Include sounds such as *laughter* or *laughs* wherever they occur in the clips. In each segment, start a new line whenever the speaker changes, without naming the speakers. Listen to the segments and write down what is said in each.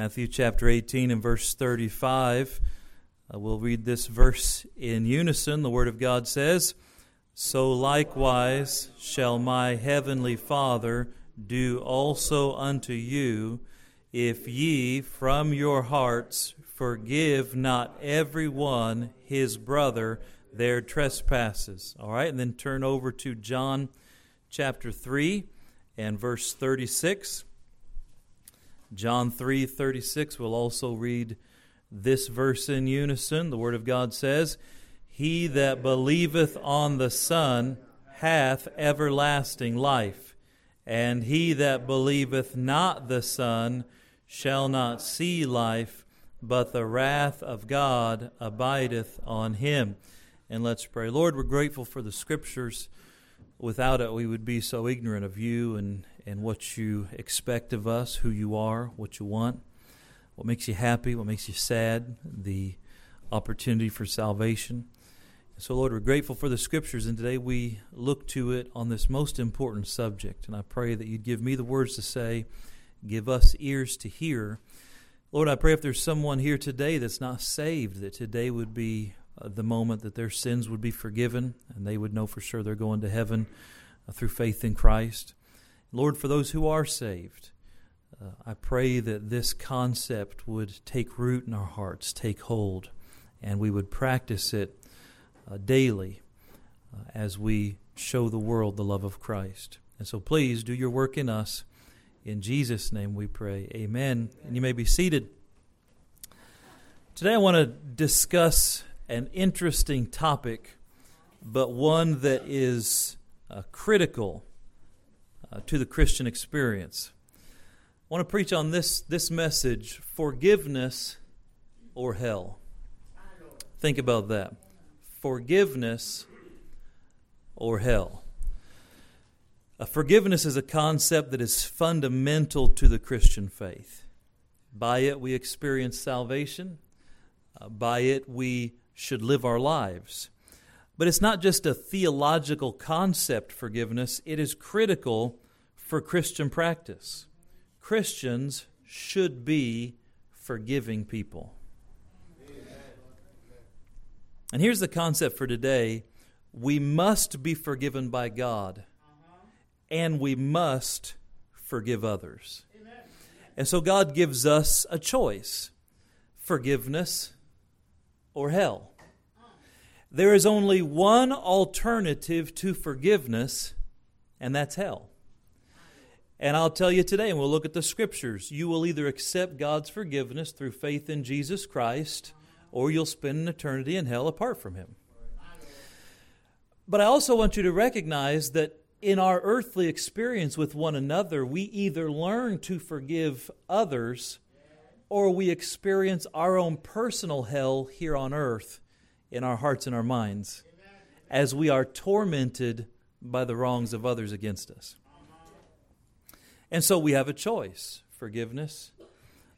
Matthew chapter 18 and verse 35. Uh, we'll read this verse in unison. The Word of God says, So likewise shall my heavenly Father do also unto you, if ye from your hearts forgive not every one his brother their trespasses. All right, and then turn over to John chapter 3 and verse 36. John 3:36 we'll also read this verse in unison. The word of God says, "He that believeth on the Son hath everlasting life, and he that believeth not the Son shall not see life, but the wrath of God abideth on him." And let's pray. Lord, we're grateful for the scriptures. Without it, we would be so ignorant of you and, and what you expect of us, who you are, what you want, what makes you happy, what makes you sad, the opportunity for salvation. So, Lord, we're grateful for the scriptures, and today we look to it on this most important subject. And I pray that you'd give me the words to say, give us ears to hear. Lord, I pray if there's someone here today that's not saved, that today would be uh, the moment that their sins would be forgiven and they would know for sure they're going to heaven uh, through faith in Christ. Lord, for those who are saved, uh, I pray that this concept would take root in our hearts, take hold, and we would practice it uh, daily uh, as we show the world the love of Christ. And so please do your work in us. In Jesus' name we pray. Amen. And you may be seated. Today I want to discuss an interesting topic, but one that is uh, critical uh, to the Christian experience. I want to preach on this, this message forgiveness or hell. Think about that. Forgiveness or hell. Uh, forgiveness is a concept that is fundamental to the Christian faith. By it, we experience salvation. Uh, by it, we should live our lives. But it's not just a theological concept, forgiveness, it is critical for Christian practice. Christians should be forgiving people. And here's the concept for today we must be forgiven by God, and we must forgive others. And so God gives us a choice forgiveness or hell. There is only one alternative to forgiveness, and that's hell. And I'll tell you today, and we'll look at the scriptures. You will either accept God's forgiveness through faith in Jesus Christ, or you'll spend an eternity in hell apart from Him. But I also want you to recognize that in our earthly experience with one another, we either learn to forgive others or we experience our own personal hell here on earth in our hearts and our minds as we are tormented by the wrongs of others against us. And so we have a choice forgiveness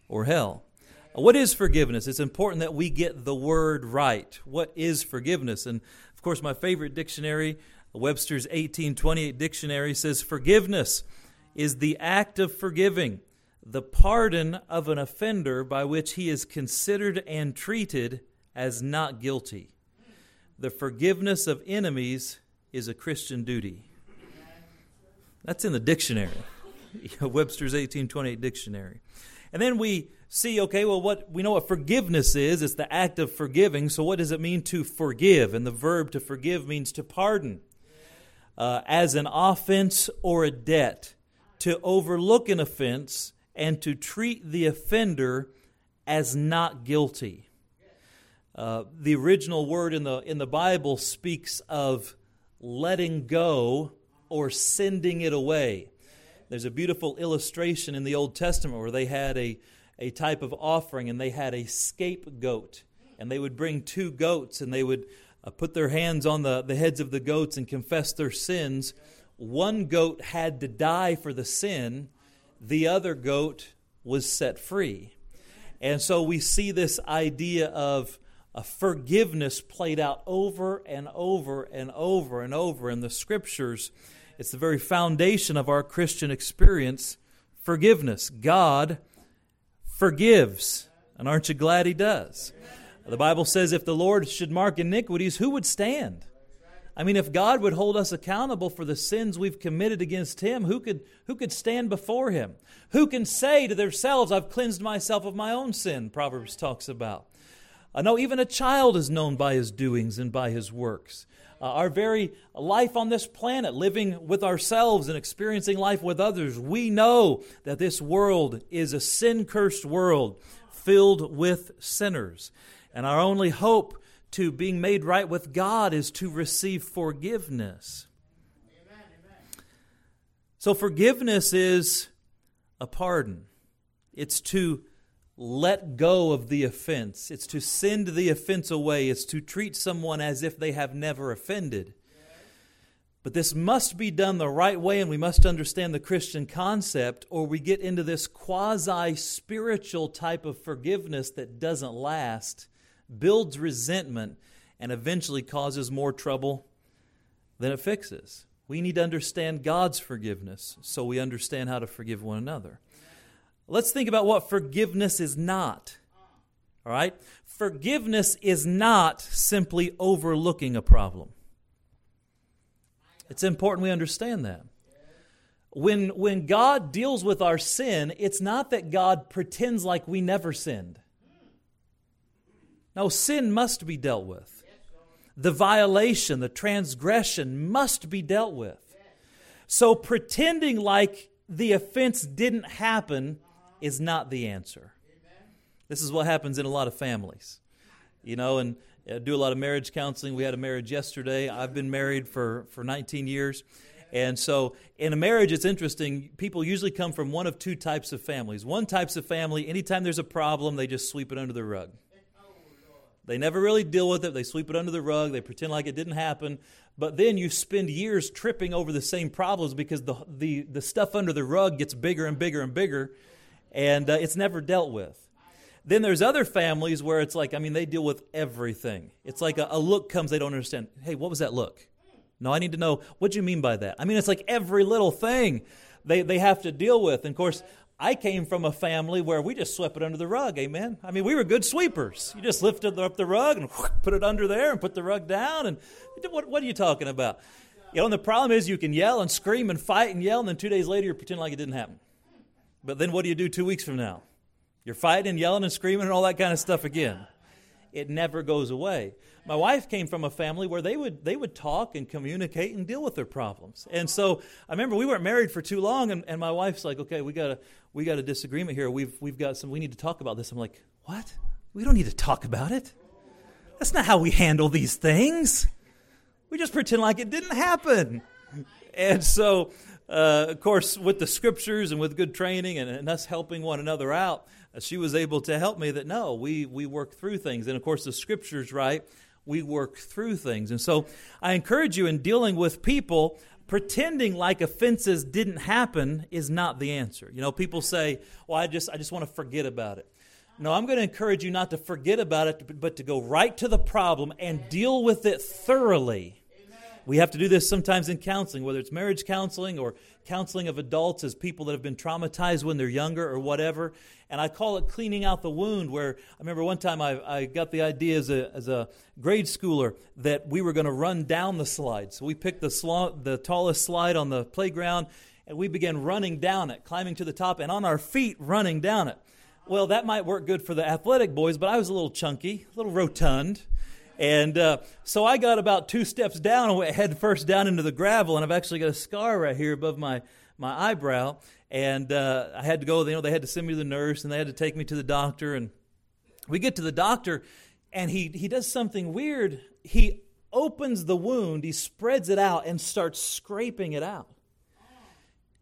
or hell. What is forgiveness? It's important that we get the word right. What is forgiveness? And of course, my favorite dictionary, Webster's 1828 dictionary, says forgiveness is the act of forgiving the pardon of an offender by which he is considered and treated as not guilty. The forgiveness of enemies is a Christian duty. That's in the dictionary, *laughs* Webster's 1828 dictionary. And then we see, okay, well, what we know what forgiveness is. It's the act of forgiving. So, what does it mean to forgive? And the verb to forgive means to pardon uh, as an offense or a debt, to overlook an offense and to treat the offender as not guilty. Uh, the original word in the, in the Bible speaks of letting go or sending it away. There's a beautiful illustration in the Old Testament where they had a, a type of offering and they had a scapegoat. And they would bring two goats and they would uh, put their hands on the, the heads of the goats and confess their sins. One goat had to die for the sin, the other goat was set free. And so we see this idea of a forgiveness played out over and over and over and over in the scriptures. It's the very foundation of our Christian experience forgiveness. God forgives. And aren't you glad He does? The Bible says if the Lord should mark iniquities, who would stand? I mean, if God would hold us accountable for the sins we've committed against Him, who could, who could stand before Him? Who can say to themselves, I've cleansed myself of my own sin? Proverbs talks about. I know even a child is known by his doings and by his works. Uh, our very life on this planet, living with ourselves and experiencing life with others, we know that this world is a sin cursed world filled with sinners. And our only hope to being made right with God is to receive forgiveness. Amen, amen. So, forgiveness is a pardon, it's to let go of the offense. It's to send the offense away. It's to treat someone as if they have never offended. But this must be done the right way, and we must understand the Christian concept, or we get into this quasi spiritual type of forgiveness that doesn't last, builds resentment, and eventually causes more trouble than it fixes. We need to understand God's forgiveness so we understand how to forgive one another. Let's think about what forgiveness is not. All right? Forgiveness is not simply overlooking a problem. It's important we understand that. When, when God deals with our sin, it's not that God pretends like we never sinned. No, sin must be dealt with. The violation, the transgression must be dealt with. So pretending like the offense didn't happen is not the answer. This is what happens in a lot of families. You know, and I uh, do a lot of marriage counseling. We had a marriage yesterday. I've been married for, for 19 years. And so in a marriage, it's interesting. People usually come from one of two types of families. One types of family, anytime there's a problem, they just sweep it under the rug. They never really deal with it. They sweep it under the rug. They pretend like it didn't happen. But then you spend years tripping over the same problems because the, the, the stuff under the rug gets bigger and bigger and bigger and uh, it's never dealt with. Then there's other families where it's like, I mean, they deal with everything. It's like a, a look comes, they don't understand. Hey, what was that look? No, I need to know what do you mean by that. I mean, it's like every little thing they, they have to deal with. And of course, I came from a family where we just swept it under the rug, amen? I mean, we were good sweepers. You just lifted up the rug and put it under there and put the rug down. And what, what are you talking about? You know, and the problem is you can yell and scream and fight and yell, and then two days later you pretend like it didn't happen. But then what do you do two weeks from now? You're fighting yelling and screaming and all that kind of stuff again. It never goes away. My wife came from a family where they would they would talk and communicate and deal with their problems. And so I remember we weren't married for too long and, and my wife's like, Okay, we got a we got a disagreement here. We've we've got some we need to talk about this. I'm like, What? We don't need to talk about it. That's not how we handle these things. We just pretend like it didn't happen. And so uh, of course, with the scriptures and with good training and, and us helping one another out, uh, she was able to help me that no, we, we work through things. And of course, the scriptures, right? We work through things. And so I encourage you in dealing with people, pretending like offenses didn't happen is not the answer. You know, people say, well, I just, I just want to forget about it. No, I'm going to encourage you not to forget about it, but to go right to the problem and deal with it thoroughly we have to do this sometimes in counseling, whether it's marriage counseling or counseling of adults as people that have been traumatized when they're younger or whatever. And I call it cleaning out the wound. Where I remember one time I, I got the idea as a, as a grade schooler that we were going to run down the slide. So we picked the, sl- the tallest slide on the playground and we began running down it, climbing to the top, and on our feet running down it. Well, that might work good for the athletic boys, but I was a little chunky, a little rotund. And uh, so I got about two steps down and went head first down into the gravel, and I've actually got a scar right here above my, my eyebrow. And uh, I had to go, you know, they had to send me to the nurse, and they had to take me to the doctor. And we get to the doctor, and he, he does something weird. He opens the wound, he spreads it out, and starts scraping it out.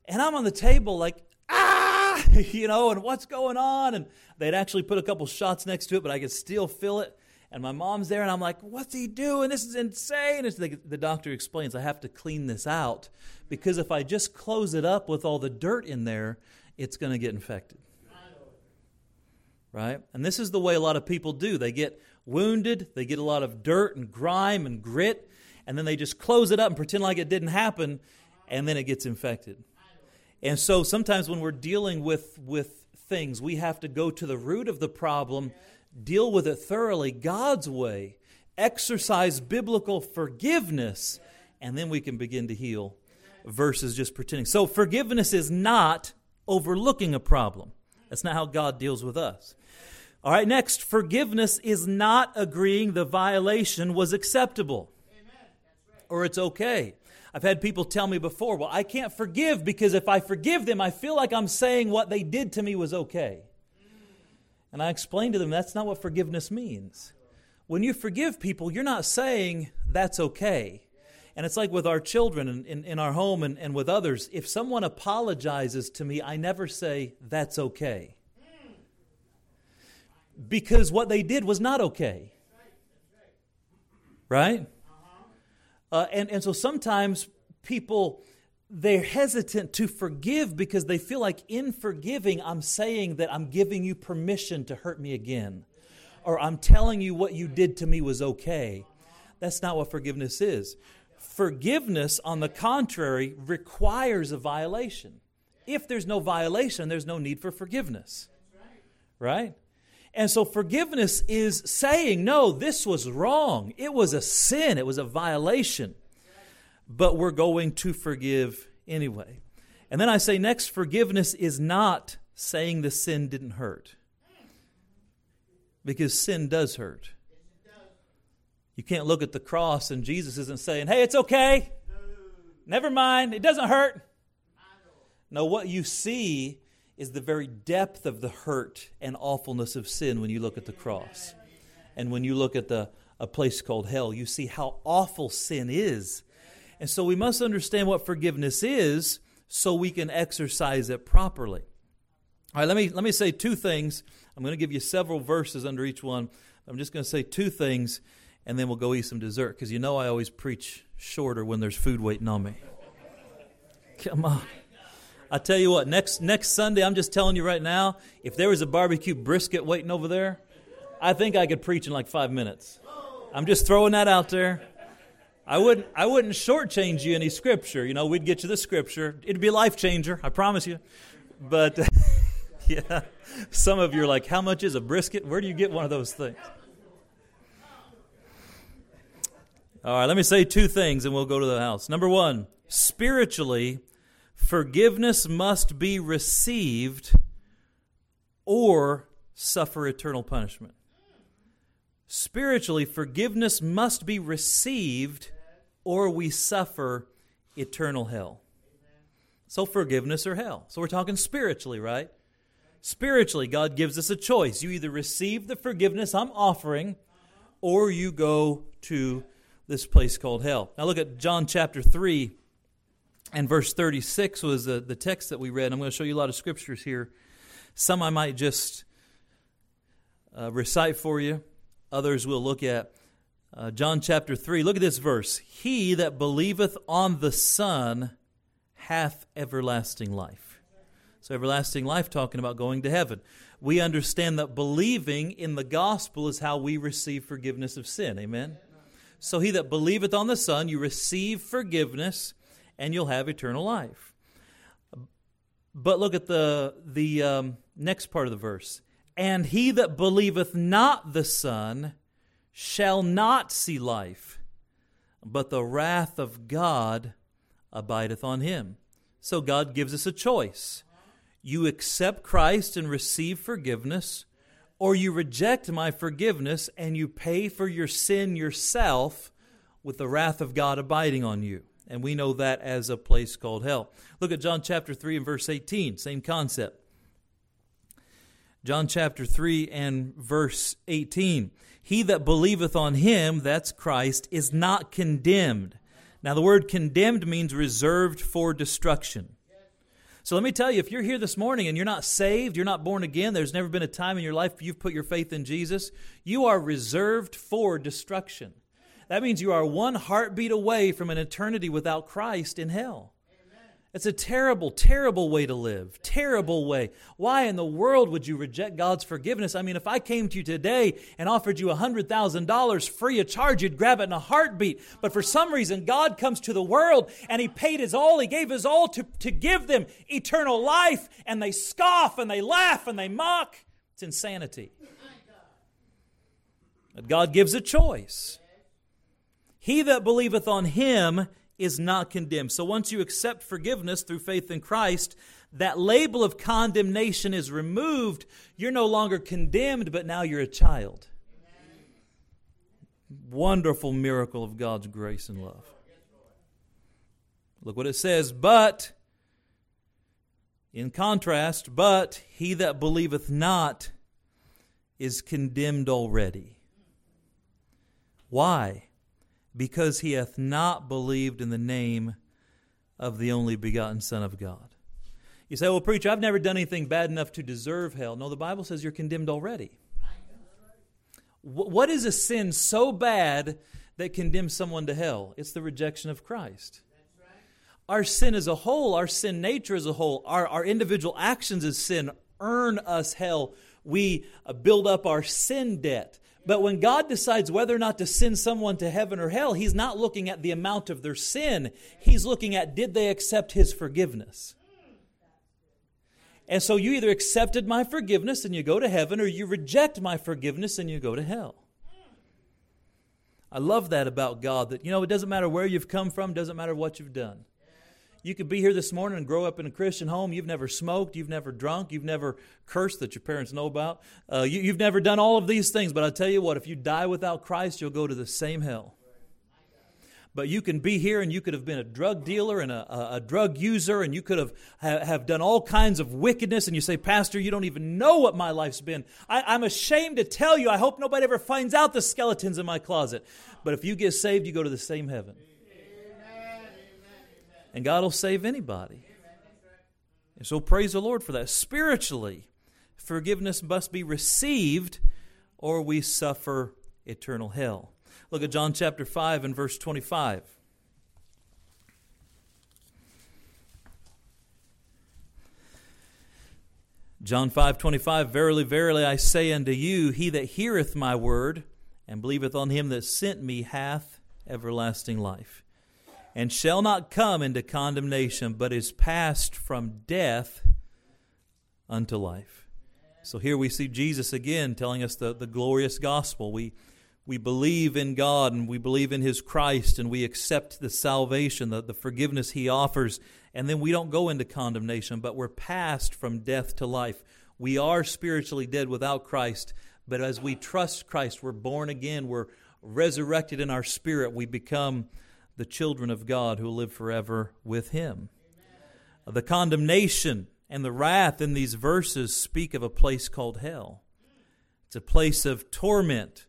And I'm on the table like, ah, *laughs* you know, and what's going on? And they'd actually put a couple shots next to it, but I could still feel it and my mom's there, and I'm like, what's he doing? This is insane. And the, the doctor explains, I have to clean this out because if I just close it up with all the dirt in there, it's going to get infected. Right? And this is the way a lot of people do. They get wounded, they get a lot of dirt and grime and grit, and then they just close it up and pretend like it didn't happen, and then it gets infected. And so sometimes when we're dealing with, with things. We have to go to the root of the problem, deal with it thoroughly, God's way, exercise biblical forgiveness, and then we can begin to heal versus just pretending. So, forgiveness is not overlooking a problem. That's not how God deals with us. All right, next, forgiveness is not agreeing the violation was acceptable or it's okay. I've had people tell me before, well, I can't forgive because if I forgive them, I feel like I'm saying what they did to me was okay. And I explained to them that's not what forgiveness means. When you forgive people, you're not saying that's okay. And it's like with our children and in, in our home and, and with others. If someone apologizes to me, I never say that's okay. Because what they did was not okay. Right? Uh, and, and so sometimes people, they're hesitant to forgive because they feel like in forgiving, I'm saying that I'm giving you permission to hurt me again. Or I'm telling you what you did to me was okay. That's not what forgiveness is. Forgiveness, on the contrary, requires a violation. If there's no violation, there's no need for forgiveness. Right? And so forgiveness is saying, no, this was wrong. It was a sin, it was a violation. But we're going to forgive anyway. And then I say, next, forgiveness is not saying the sin didn't hurt. Because sin does hurt. You can't look at the cross and Jesus isn't saying, hey, it's okay. Never mind, it doesn't hurt. No, what you see is the very depth of the hurt and awfulness of sin when you look at the cross. And when you look at the, a place called hell, you see how awful sin is. And so we must understand what forgiveness is so we can exercise it properly. All right, let me, let me say two things. I'm going to give you several verses under each one. I'm just going to say two things, and then we'll go eat some dessert because you know I always preach shorter when there's food waiting on me. Come on. I tell you what, next next Sunday, I'm just telling you right now, if there was a barbecue brisket waiting over there, I think I could preach in like five minutes. I'm just throwing that out there. I wouldn't I wouldn't shortchange you any scripture. You know, we'd get you the scripture. It'd be a life changer, I promise you. But *laughs* yeah, some of you are like, how much is a brisket? Where do you get one of those things? All right, let me say two things and we'll go to the house. Number one, spiritually, forgiveness must be received or suffer eternal punishment. Spiritually, forgiveness must be received or we suffer eternal hell. So, forgiveness or hell. So, we're talking spiritually, right? Spiritually, God gives us a choice. You either receive the forgiveness I'm offering or you go to this place called hell. Now, look at John chapter 3 and verse 36 was the, the text that we read. I'm going to show you a lot of scriptures here. Some I might just uh, recite for you, others we'll look at. Uh, John chapter 3, look at this verse. He that believeth on the Son hath everlasting life. So, everlasting life, talking about going to heaven. We understand that believing in the gospel is how we receive forgiveness of sin. Amen? So, he that believeth on the Son, you receive forgiveness and you'll have eternal life. But look at the, the um, next part of the verse. And he that believeth not the Son shall not see life, but the wrath of God abideth on him. So God gives us a choice. You accept Christ and receive forgiveness, or you reject my forgiveness and you pay for your sin yourself with the wrath of God abiding on you and we know that as a place called hell. Look at John chapter 3 and verse 18, same concept. John chapter 3 and verse 18. He that believeth on him, that's Christ, is not condemned. Now, the word condemned means reserved for destruction. So let me tell you, if you're here this morning and you're not saved, you're not born again, there's never been a time in your life you've put your faith in Jesus, you are reserved for destruction. That means you are one heartbeat away from an eternity without Christ in hell. It's a terrible, terrible way to live. Terrible way. Why in the world would you reject God's forgiveness? I mean, if I came to you today and offered you $100,000 free of charge, you'd grab it in a heartbeat. But for some reason, God comes to the world and He paid His all. He gave His all to, to give them eternal life. And they scoff and they laugh and they mock. It's insanity. But God gives a choice. He that believeth on Him is not condemned. So once you accept forgiveness through faith in Christ, that label of condemnation is removed. You're no longer condemned, but now you're a child. Wonderful miracle of God's grace and love. Look what it says, but, in contrast, but he that believeth not is condemned already. Why? Because he hath not believed in the name of the only begotten Son of God. You say, well, preacher, I've never done anything bad enough to deserve hell. No, the Bible says you're condemned already. What is a sin so bad that condemns someone to hell? It's the rejection of Christ. Our sin as a whole, our sin nature as a whole, our, our individual actions as sin earn us hell. We uh, build up our sin debt. But when God decides whether or not to send someone to heaven or hell, He's not looking at the amount of their sin. He's looking at did they accept His forgiveness? And so you either accepted my forgiveness and you go to heaven, or you reject my forgiveness and you go to hell. I love that about God that, you know, it doesn't matter where you've come from, doesn't matter what you've done. You could be here this morning and grow up in a Christian home. You've never smoked. You've never drunk. You've never cursed that your parents know about. Uh, you, you've never done all of these things. But I tell you what, if you die without Christ, you'll go to the same hell. But you can be here and you could have been a drug dealer and a, a, a drug user and you could have, have done all kinds of wickedness. And you say, Pastor, you don't even know what my life's been. I, I'm ashamed to tell you. I hope nobody ever finds out the skeletons in my closet. But if you get saved, you go to the same heaven and God will save anybody. And so praise the Lord for that. Spiritually, forgiveness must be received or we suffer eternal hell. Look at John chapter 5 and verse 25. John 5:25 Verily verily I say unto you he that heareth my word and believeth on him that sent me hath everlasting life and shall not come into condemnation, but is passed from death unto life. So here we see Jesus again telling us the, the glorious gospel. We, we believe in God and we believe in His Christ and we accept the salvation, the, the forgiveness He offers, and then we don't go into condemnation, but we're passed from death to life. We are spiritually dead without Christ, but as we trust Christ, we're born again, we're resurrected in our spirit, we become the children of God who live forever with Him. Amen. The condemnation and the wrath in these verses speak of a place called hell. It's a place of torment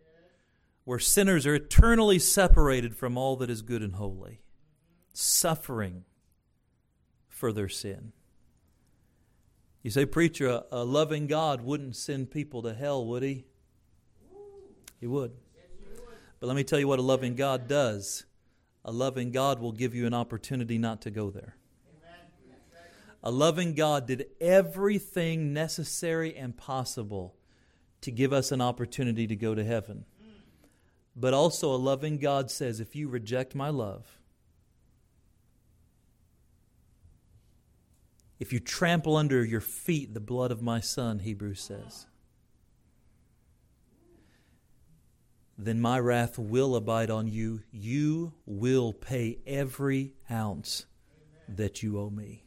where sinners are eternally separated from all that is good and holy, suffering for their sin. You say, Preacher, a, a loving God wouldn't send people to hell, would he? He would. But let me tell you what a loving God does a loving God will give you an opportunity not to go there. A loving God did everything necessary and possible to give us an opportunity to go to heaven. But also, a loving God says, if you reject my love, if you trample under your feet the blood of my son, Hebrews says, then my wrath will abide on you. You will pay every ounce that you owe me.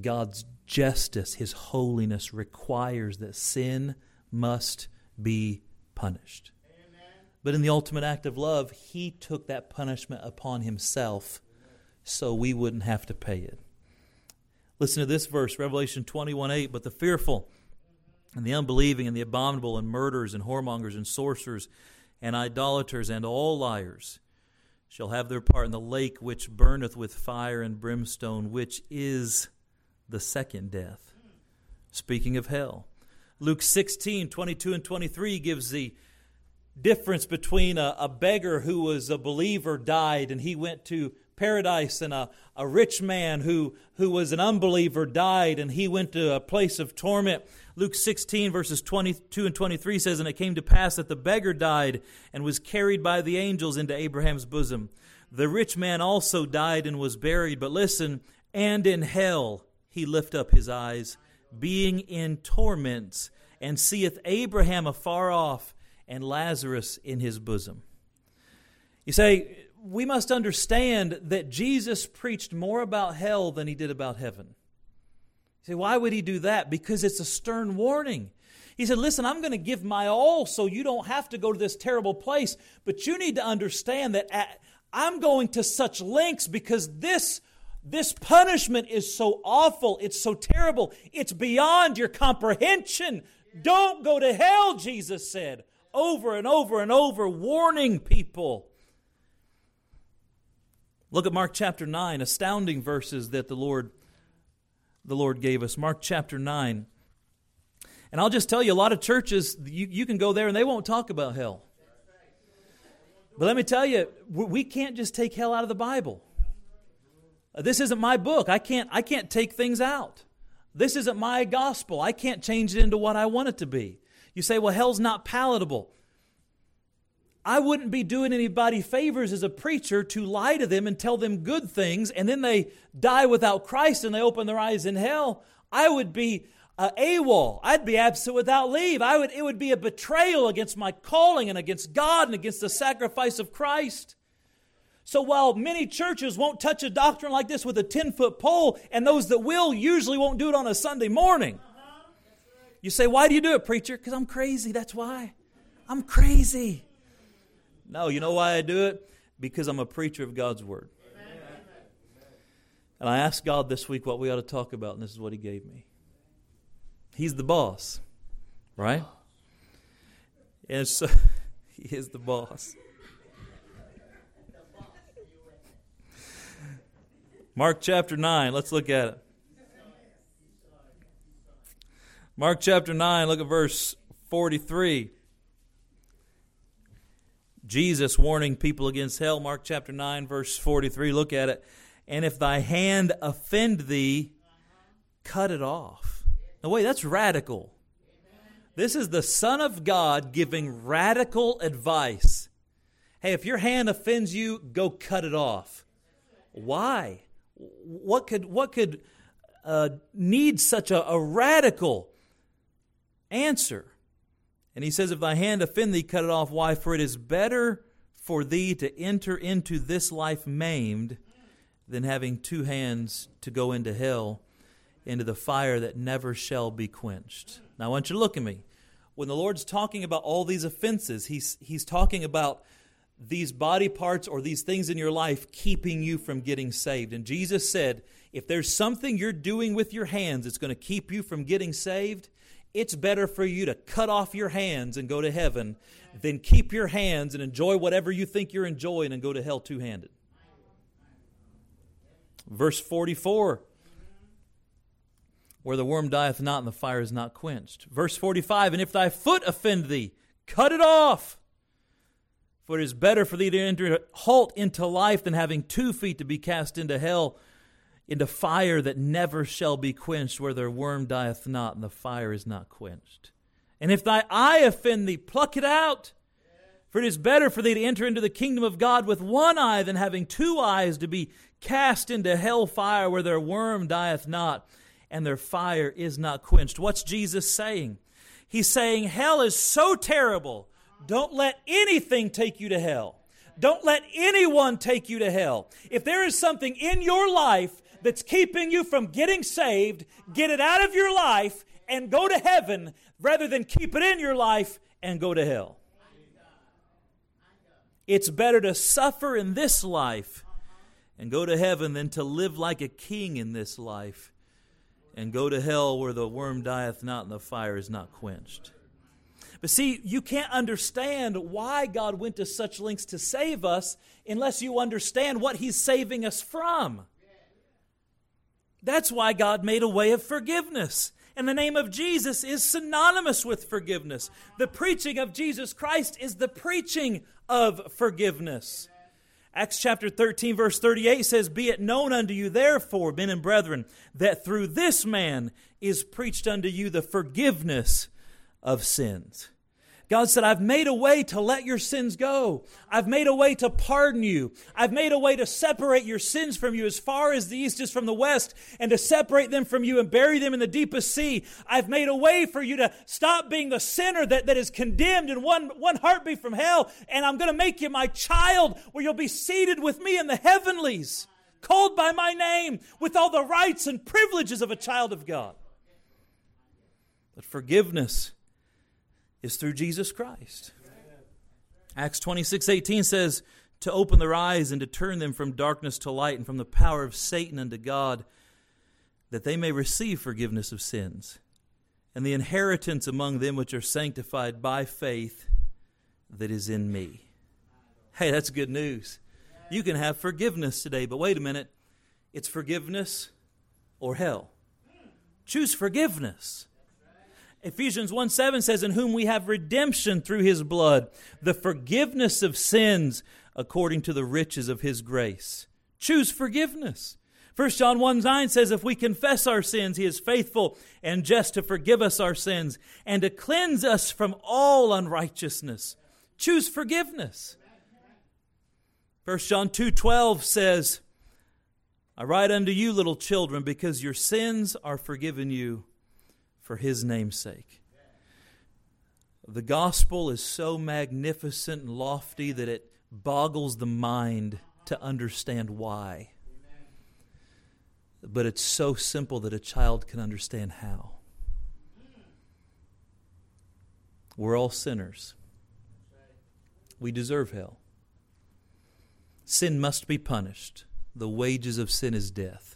God's justice, His holiness requires that sin must be punished. But in the ultimate act of love, He took that punishment upon Himself so we wouldn't have to pay it. Listen to this verse, Revelation 21 8. But the fearful, and the unbelieving and the abominable and murderers and whoremongers and sorcerers and idolaters and all liars shall have their part in the lake which burneth with fire and brimstone, which is the second death. Speaking of hell. Luke 16, 22 and 23 gives the difference between a, a beggar who was a believer died and he went to paradise and a, a rich man who, who was an unbeliever died and he went to a place of torment. Luke 16, verses 22 and 23 says, And it came to pass that the beggar died and was carried by the angels into Abraham's bosom. The rich man also died and was buried. But listen, and in hell he lift up his eyes, being in torments, and seeth Abraham afar off and Lazarus in his bosom. You say, we must understand that Jesus preached more about hell than he did about heaven. You say, why would he do that? Because it's a stern warning. He said, Listen, I'm going to give my all so you don't have to go to this terrible place, but you need to understand that I'm going to such lengths because this, this punishment is so awful, it's so terrible, it's beyond your comprehension. Don't go to hell, Jesus said, over and over and over, warning people. Look at Mark chapter 9, astounding verses that the Lord the Lord gave us. Mark chapter 9. And I'll just tell you, a lot of churches, you, you can go there and they won't talk about hell. But let me tell you, we can't just take hell out of the Bible. Uh, this isn't my book. I can't, I can't take things out. This isn't my gospel. I can't change it into what I want it to be. You say, well, hell's not palatable. I wouldn't be doing anybody favors as a preacher to lie to them and tell them good things, and then they die without Christ and they open their eyes in hell. I would be uh, AWOL. I'd be absent without leave. I would, it would be a betrayal against my calling and against God and against the sacrifice of Christ. So while many churches won't touch a doctrine like this with a 10 foot pole, and those that will usually won't do it on a Sunday morning, you say, Why do you do it, preacher? Because I'm crazy. That's why. I'm crazy. No, you know why I do it? Because I'm a preacher of God's Word. And I asked God this week what we ought to talk about, and this is what He gave me. He's the boss, right? And so *laughs* He is the boss. Mark chapter 9, let's look at it. Mark chapter 9, look at verse 43. Jesus warning people against hell, Mark chapter 9, verse 43. Look at it. And if thy hand offend thee, cut it off. Now, wait, that's radical. This is the Son of God giving radical advice. Hey, if your hand offends you, go cut it off. Why? What could, what could uh, need such a, a radical answer? And he says, If thy hand offend thee, cut it off. Why? For it is better for thee to enter into this life maimed than having two hands to go into hell, into the fire that never shall be quenched. Now, I want you to look at me. When the Lord's talking about all these offenses, he's, he's talking about these body parts or these things in your life keeping you from getting saved. And Jesus said, if there's something you're doing with your hands that's going to keep you from getting saved, it's better for you to cut off your hands and go to heaven than keep your hands and enjoy whatever you think you're enjoying and go to hell two handed. Verse 44 where the worm dieth not and the fire is not quenched. Verse 45 And if thy foot offend thee, cut it off. For it is better for thee to enter halt into life than having two feet to be cast into hell into fire that never shall be quenched, where their worm dieth not, and the fire is not quenched. And if thy eye offend thee, pluck it out. For it is better for thee to enter into the kingdom of God with one eye than having two eyes to be cast into hell fire, where their worm dieth not, and their fire is not quenched. What's Jesus saying? He's saying, Hell is so terrible. Don't let anything take you to hell. Don't let anyone take you to hell. If there is something in your life that's keeping you from getting saved, get it out of your life and go to heaven rather than keep it in your life and go to hell. It's better to suffer in this life and go to heaven than to live like a king in this life and go to hell where the worm dieth not and the fire is not quenched. But see, you can't understand why God went to such lengths to save us unless you understand what He's saving us from. That's why God made a way of forgiveness. And the name of Jesus is synonymous with forgiveness. The preaching of Jesus Christ is the preaching of forgiveness. Acts chapter 13, verse 38 says, Be it known unto you, therefore, men and brethren, that through this man is preached unto you the forgiveness of sins. God said, I've made a way to let your sins go. I've made a way to pardon you. I've made a way to separate your sins from you as far as the east is from the west and to separate them from you and bury them in the deepest sea. I've made a way for you to stop being the sinner that, that is condemned in one, one heartbeat from hell. And I'm going to make you my child where you'll be seated with me in the heavenlies, called by my name with all the rights and privileges of a child of God. But forgiveness is through Jesus Christ. Acts 26 18 says, To open their eyes and to turn them from darkness to light and from the power of Satan unto God, that they may receive forgiveness of sins and the inheritance among them which are sanctified by faith that is in me. Hey, that's good news. You can have forgiveness today, but wait a minute. It's forgiveness or hell. Choose forgiveness. Ephesians 1 7 says, In whom we have redemption through his blood, the forgiveness of sins according to the riches of his grace. Choose forgiveness. 1 John 1 9 says, If we confess our sins, he is faithful and just to forgive us our sins and to cleanse us from all unrighteousness. Choose forgiveness. 1 John 2 12 says, I write unto you, little children, because your sins are forgiven you for his name's sake. The gospel is so magnificent and lofty that it boggles the mind to understand why. But it's so simple that a child can understand how. We're all sinners. We deserve hell. Sin must be punished. The wages of sin is death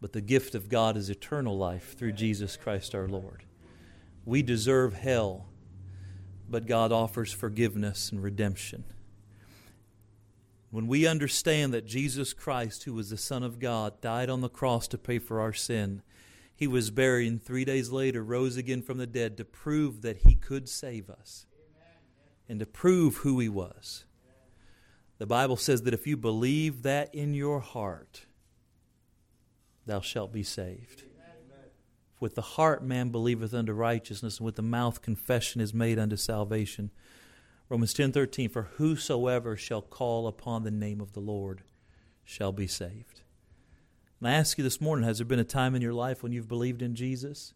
but the gift of God is eternal life through Jesus Christ our Lord. We deserve hell, but God offers forgiveness and redemption. When we understand that Jesus Christ, who was the Son of God, died on the cross to pay for our sin, he was buried and three days later rose again from the dead to prove that he could save us and to prove who he was. The Bible says that if you believe that in your heart, thou shalt be saved. With the heart man believeth unto righteousness, and with the mouth confession is made unto salvation. Romans ten thirteen. For whosoever shall call upon the name of the Lord shall be saved. And I ask you this morning, has there been a time in your life when you've believed in Jesus?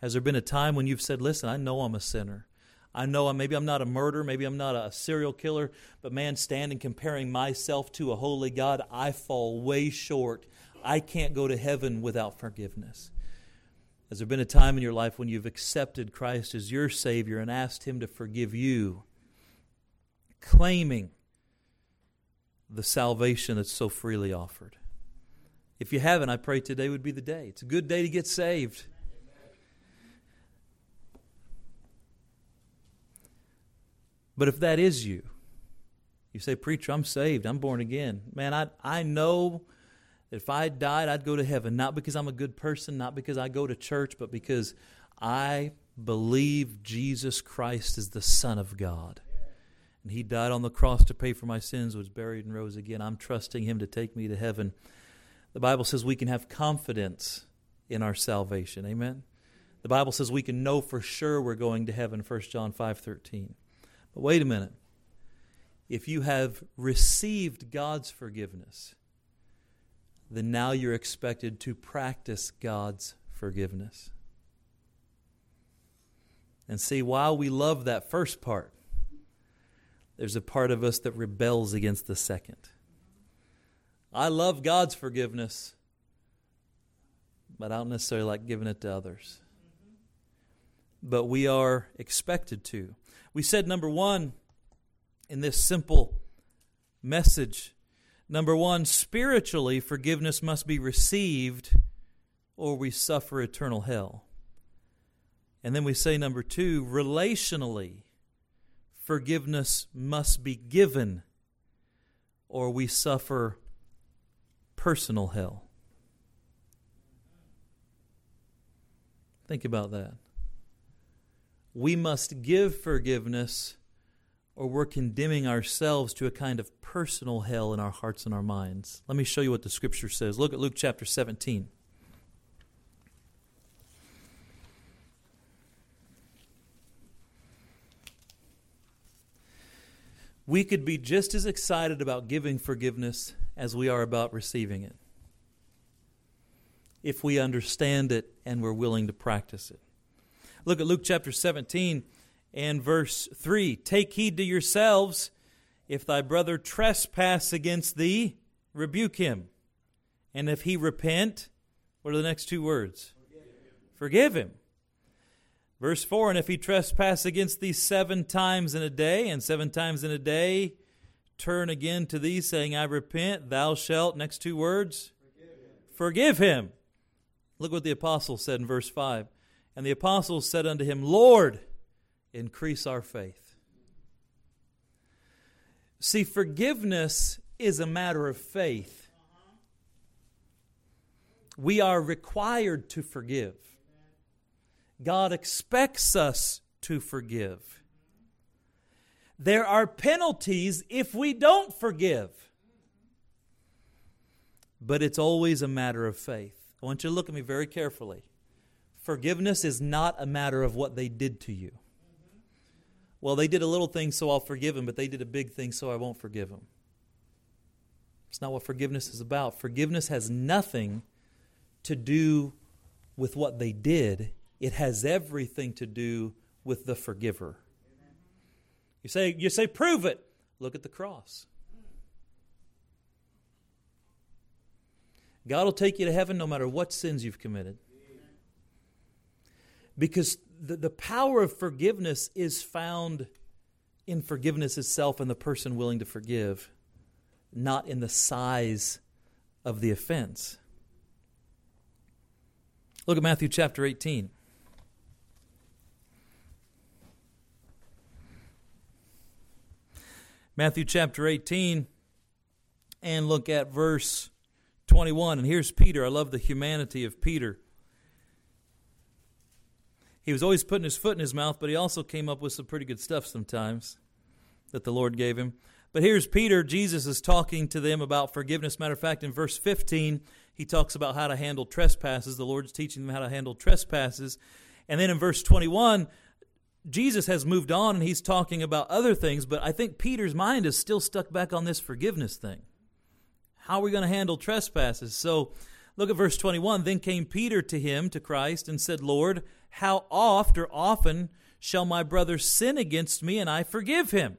Has there been a time when you've said, Listen, I know I'm a sinner. I know I maybe I'm not a murderer, maybe I'm not a serial killer, but man, standing comparing myself to a holy God, I fall way short I can't go to heaven without forgiveness. Has there been a time in your life when you've accepted Christ as your Savior and asked Him to forgive you, claiming the salvation that's so freely offered? If you haven't, I pray today would be the day. It's a good day to get saved. But if that is you, you say, Preacher, I'm saved, I'm born again. Man, I, I know if I died, I'd go to heaven, not because I'm a good person, not because I go to church, but because I believe Jesus Christ is the Son of God. And He died on the cross to pay for my sins, was buried, and rose again. I'm trusting Him to take me to heaven. The Bible says we can have confidence in our salvation. Amen? The Bible says we can know for sure we're going to heaven, 1 John 5 13. But wait a minute. If you have received God's forgiveness, then now you're expected to practice God's forgiveness. And see, while we love that first part, there's a part of us that rebels against the second. I love God's forgiveness, but I don't necessarily like giving it to others. But we are expected to. We said, number one, in this simple message, Number one, spiritually, forgiveness must be received or we suffer eternal hell. And then we say, number two, relationally, forgiveness must be given or we suffer personal hell. Think about that. We must give forgiveness or we're condemning ourselves to a kind of personal hell in our hearts and our minds. Let me show you what the scripture says. Look at Luke chapter 17. We could be just as excited about giving forgiveness as we are about receiving it if we understand it and we're willing to practice it. Look at Luke chapter 17 and verse 3. Take heed to yourselves. If thy brother trespass against thee, rebuke him. And if he repent, what are the next two words? Forgive him. Forgive him. Verse 4 And if he trespass against thee seven times in a day, and seven times in a day turn again to thee, saying, I repent, thou shalt, next two words, forgive him. Forgive him. Look what the apostle said in verse 5. And the apostles said unto him, Lord, increase our faith. See, forgiveness is a matter of faith. We are required to forgive. God expects us to forgive. There are penalties if we don't forgive. But it's always a matter of faith. I want you to look at me very carefully. Forgiveness is not a matter of what they did to you. Well, they did a little thing, so I'll forgive them, but they did a big thing, so I won't forgive them. It's not what forgiveness is about. Forgiveness has nothing to do with what they did, it has everything to do with the forgiver. You say, you say, prove it. Look at the cross. God will take you to heaven no matter what sins you've committed. Because the, the power of forgiveness is found in forgiveness itself and the person willing to forgive, not in the size of the offense. Look at Matthew chapter 18. Matthew chapter 18, and look at verse 21. And here's Peter. I love the humanity of Peter. He was always putting his foot in his mouth, but he also came up with some pretty good stuff sometimes that the Lord gave him. But here's Peter. Jesus is talking to them about forgiveness. Matter of fact, in verse 15, he talks about how to handle trespasses. The Lord's teaching them how to handle trespasses. And then in verse 21, Jesus has moved on and he's talking about other things, but I think Peter's mind is still stuck back on this forgiveness thing. How are we going to handle trespasses? So look at verse 21. Then came Peter to him, to Christ, and said, Lord, how oft or often shall my brother sin against me and I forgive him?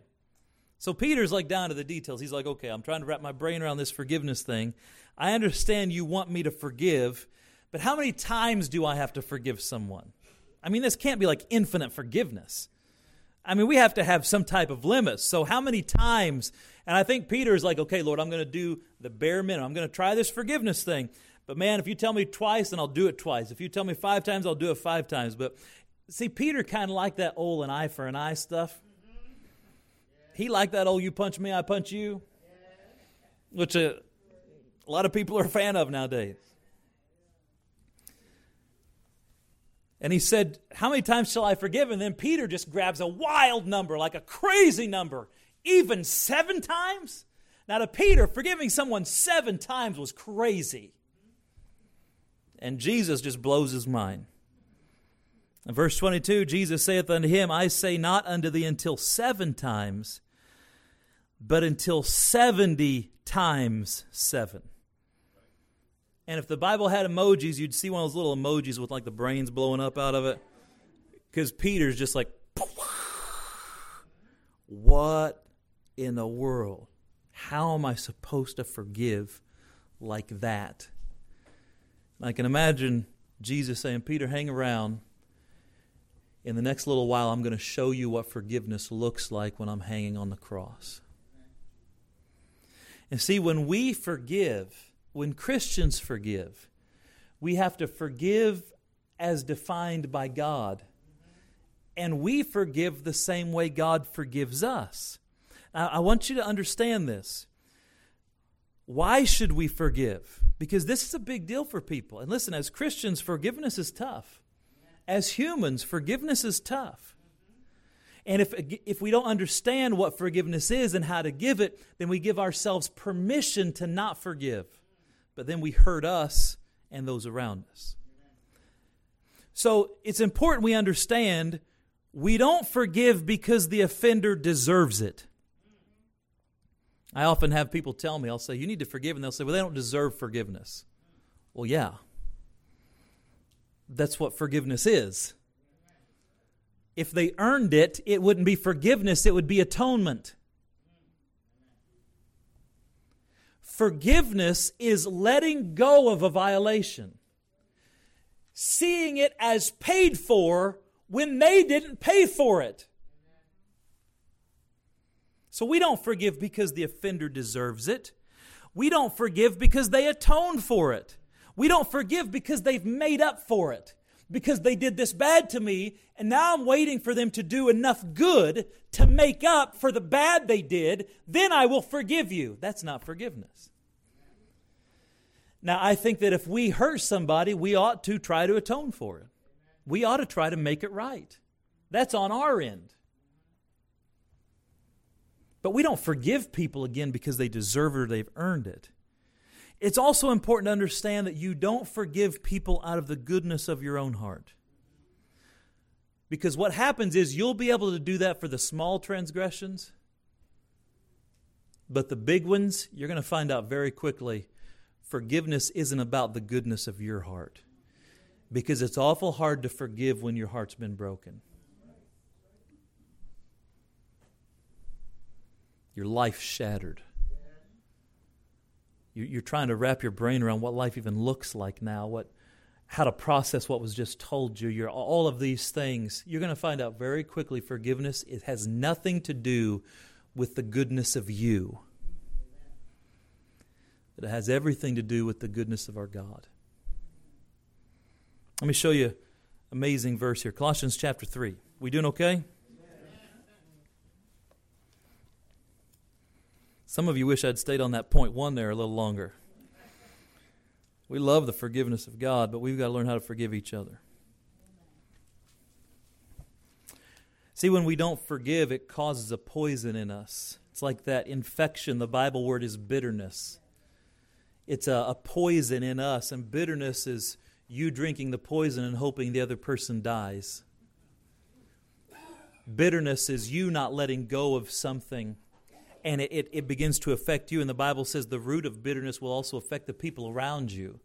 So Peter's like down to the details. He's like, okay, I'm trying to wrap my brain around this forgiveness thing. I understand you want me to forgive, but how many times do I have to forgive someone? I mean, this can't be like infinite forgiveness. I mean, we have to have some type of limits. So, how many times? And I think Peter is like, okay, Lord, I'm going to do the bare minimum. I'm going to try this forgiveness thing. But man, if you tell me twice, then I'll do it twice. If you tell me five times, I'll do it five times. But see, Peter kind of liked that old an eye for an eye stuff. He liked that old you punch me, I punch you, which a, a lot of people are a fan of nowadays. And he said, How many times shall I forgive? And then Peter just grabs a wild number, like a crazy number, even seven times. Now, to Peter, forgiving someone seven times was crazy. And Jesus just blows his mind. In verse 22, Jesus saith unto him, I say not unto thee until seven times, but until 70 times seven. And if the Bible had emojis, you'd see one of those little emojis with like the brains blowing up out of it. Because Peter's just like, what in the world? How am I supposed to forgive like that? I can imagine Jesus saying, Peter, hang around. In the next little while, I'm going to show you what forgiveness looks like when I'm hanging on the cross. And see, when we forgive, when Christians forgive, we have to forgive as defined by God. And we forgive the same way God forgives us. Now, I want you to understand this. Why should we forgive? Because this is a big deal for people. And listen, as Christians, forgiveness is tough. As humans, forgiveness is tough. And if, if we don't understand what forgiveness is and how to give it, then we give ourselves permission to not forgive. But then we hurt us and those around us. So it's important we understand we don't forgive because the offender deserves it. I often have people tell me, I'll say, You need to forgive. And they'll say, Well, they don't deserve forgiveness. Well, yeah. That's what forgiveness is. If they earned it, it wouldn't be forgiveness, it would be atonement. Forgiveness is letting go of a violation, seeing it as paid for when they didn't pay for it. So we don't forgive because the offender deserves it. We don't forgive because they atoned for it. We don't forgive because they've made up for it. Because they did this bad to me, and now I'm waiting for them to do enough good to make up for the bad they did, then I will forgive you. That's not forgiveness. Now, I think that if we hurt somebody, we ought to try to atone for it. We ought to try to make it right. That's on our end. But we don't forgive people again because they deserve it or they've earned it. It's also important to understand that you don't forgive people out of the goodness of your own heart. Because what happens is you'll be able to do that for the small transgressions, but the big ones, you're going to find out very quickly forgiveness isn't about the goodness of your heart. Because it's awful hard to forgive when your heart's been broken. Your life shattered. You're trying to wrap your brain around what life even looks like now, what, how to process what was just told you. You're, all of these things. You're going to find out very quickly forgiveness it has nothing to do with the goodness of you. It has everything to do with the goodness of our God. Let me show you amazing verse here. Colossians chapter 3. We doing okay? Some of you wish I'd stayed on that point one there a little longer. We love the forgiveness of God, but we've got to learn how to forgive each other. See, when we don't forgive, it causes a poison in us. It's like that infection. The Bible word is bitterness. It's a, a, poison in us, and bitterness is you drinking the poison and hoping the other person dies. Bitterness is you not letting go of something and it, it, it begins to affect you. And the Bible says the root of bitterness will also affect the people around you.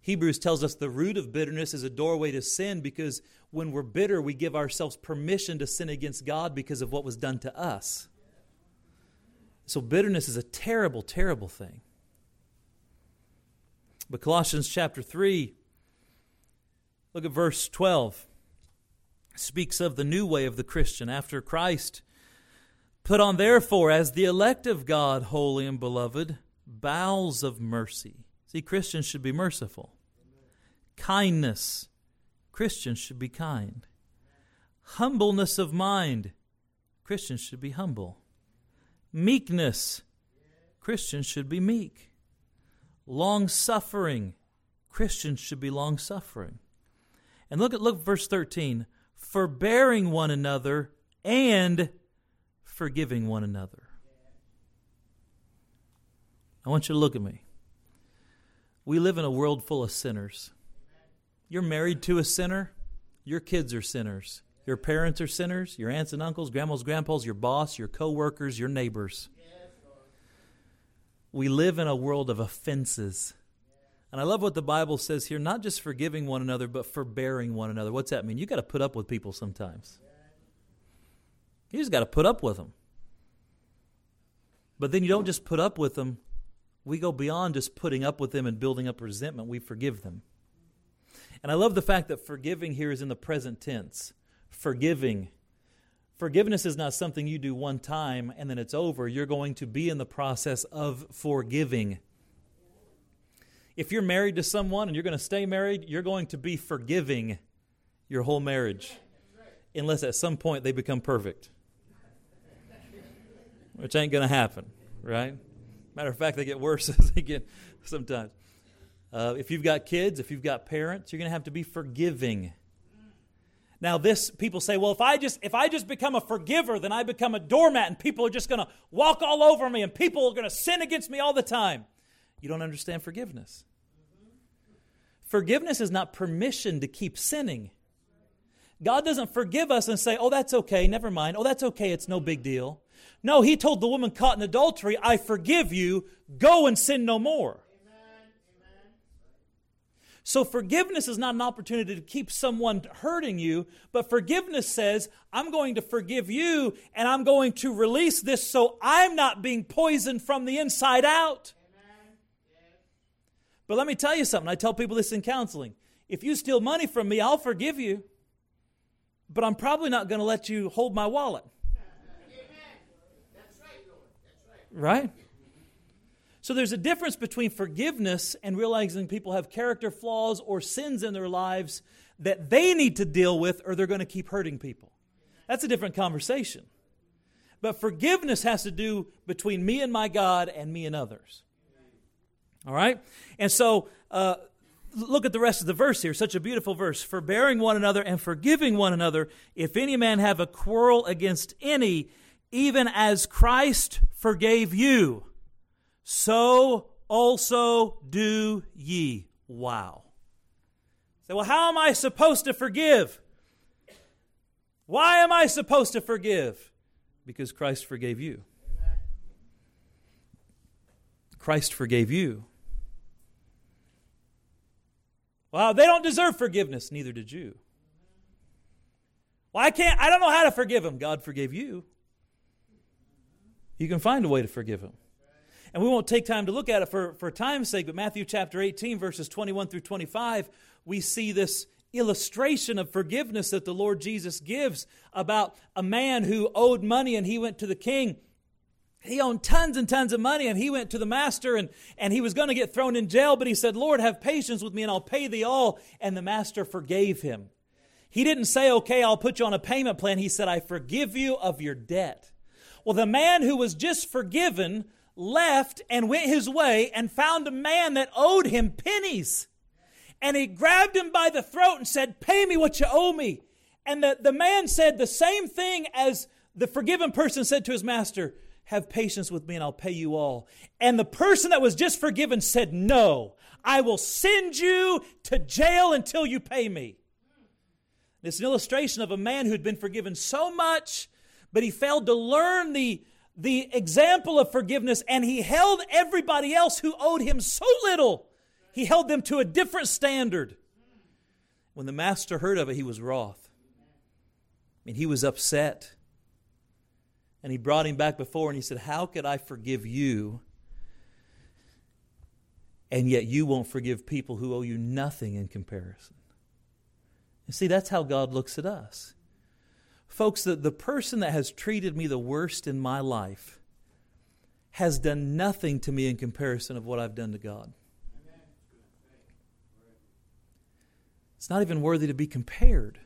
Hebrews tells us the root of bitterness is a doorway to sin because when we're bitter, we give ourselves permission to sin against God because of what was done to us. So, bitterness is a terrible, terrible thing. But Colossians chapter 3, look at verse 12, speaks of the new way of the Christian. After Christ Put on, therefore, as the elect of God, holy and beloved, bowels of mercy. See, Christians should be merciful. Kindness. Christians should be kind. Humbleness of mind. Christians should be humble. Meekness. Christians should be meek. Long suffering. Christians should be long suffering. And look at look verse 13. Forbearing one another and forgiving one another. I want you to look at me. We live in a world full of sinners. You're married to a sinner, your kids are sinners. Your parents are sinners, your aunts and uncles, grandmas, grandpas, your boss, your coworkers, your neighbors. We live in a world of offenses. And I love what the Bible says here, not just forgiving one another, but forbearing one another. What's that mean? You got to put up with people sometimes. You just got to put up with them. But then you don't just put up with them. We go beyond just putting up with them and building up resentment. We forgive them. And I love the fact that forgiving here is in the present tense. Forgiving. Forgiveness is not something you do one time and then it's over. You're going to be in the process of forgiving. If you're married to someone and you're going to stay married, you're going to be forgiving your whole marriage. Unless at some point they become perfect which ain't going to happen, right? Matter of fact, they get worse *laughs* as they get sometimes. Uh, if you've got kids, if you've got parents, you're going to have to be forgiving. Now this people say, well, if I just if I just become a forgiver, then I become a doormat and people are just going to walk all over me and people are going to sin against me all the time. You don't understand forgiveness. Forgiveness is not permission to keep sinning. God doesn't forgive us and say, oh, that's okay, never mind. Oh, that's okay, it's no big deal. No, He told the woman caught in adultery, I forgive you, go and sin no more. So forgiveness is not an opportunity to keep someone hurting you, but forgiveness says, I'm going to forgive you and I'm going to release this so I'm not being poisoned from the inside out. But let me tell you something. I tell people this in counseling. If you steal money from me, I'll forgive you, but I'm probably not going to let you hold my wallet. Right? So there's a difference between forgiveness and realizing people have character flaws or sins in their lives that they need to deal with or they're going to keep hurting people. That's a different conversation. But forgiveness has to do between me and my God and me and others. All right? And so, uh, look at the rest of the verse here. Such a beautiful verse. Forbearing one another and forgiving one another, if any man have a quarrel against any, even as Christ forgave you so also do ye. Wow. Say, well, how am I supposed to forgive? Why am I supposed to forgive? Because Christ forgave you. Christ forgave you. Well, they don't deserve forgiveness, neither did you. Well, I can't, I don't know how to forgive them. God forgave you. You can find a way to forgive them. And we won't take time to look at it for, for time's sake, but Matthew chapter 18, verses 21 through 25, we see this illustration of forgiveness that the Lord Jesus gives about a man who owed money and he went to the king. He owned tons and tons of money and he went to the master and, and he was going to get thrown in jail, but he said, Lord, have patience with me and I'll pay thee all. And the master forgave him. He didn't say, okay, I'll put you on a payment plan. He said, I forgive you of your debt. Well, the man who was just forgiven left and went his way and found a man that owed him pennies. And he grabbed him by the throat and said, Pay me what you owe me. And the, the man said the same thing as the forgiven person said to his master Have patience with me and I'll pay you all. And the person that was just forgiven said, No, I will send you to jail until you pay me. It's an illustration of a man who had been forgiven so much, but he failed to learn the the example of forgiveness and he held everybody else who owed him so little, he held them to a different standard. When the master heard of it, he was wroth. I mean, he was upset. And he brought him back before and he said, How could I forgive you? And yet you won't forgive people who owe you nothing in comparison. You see, that's how God looks at us. Folks, the, the person that has treated me the worst in my life has done nothing to me in comparison of what I've done to God. It's not even worthy to be compared.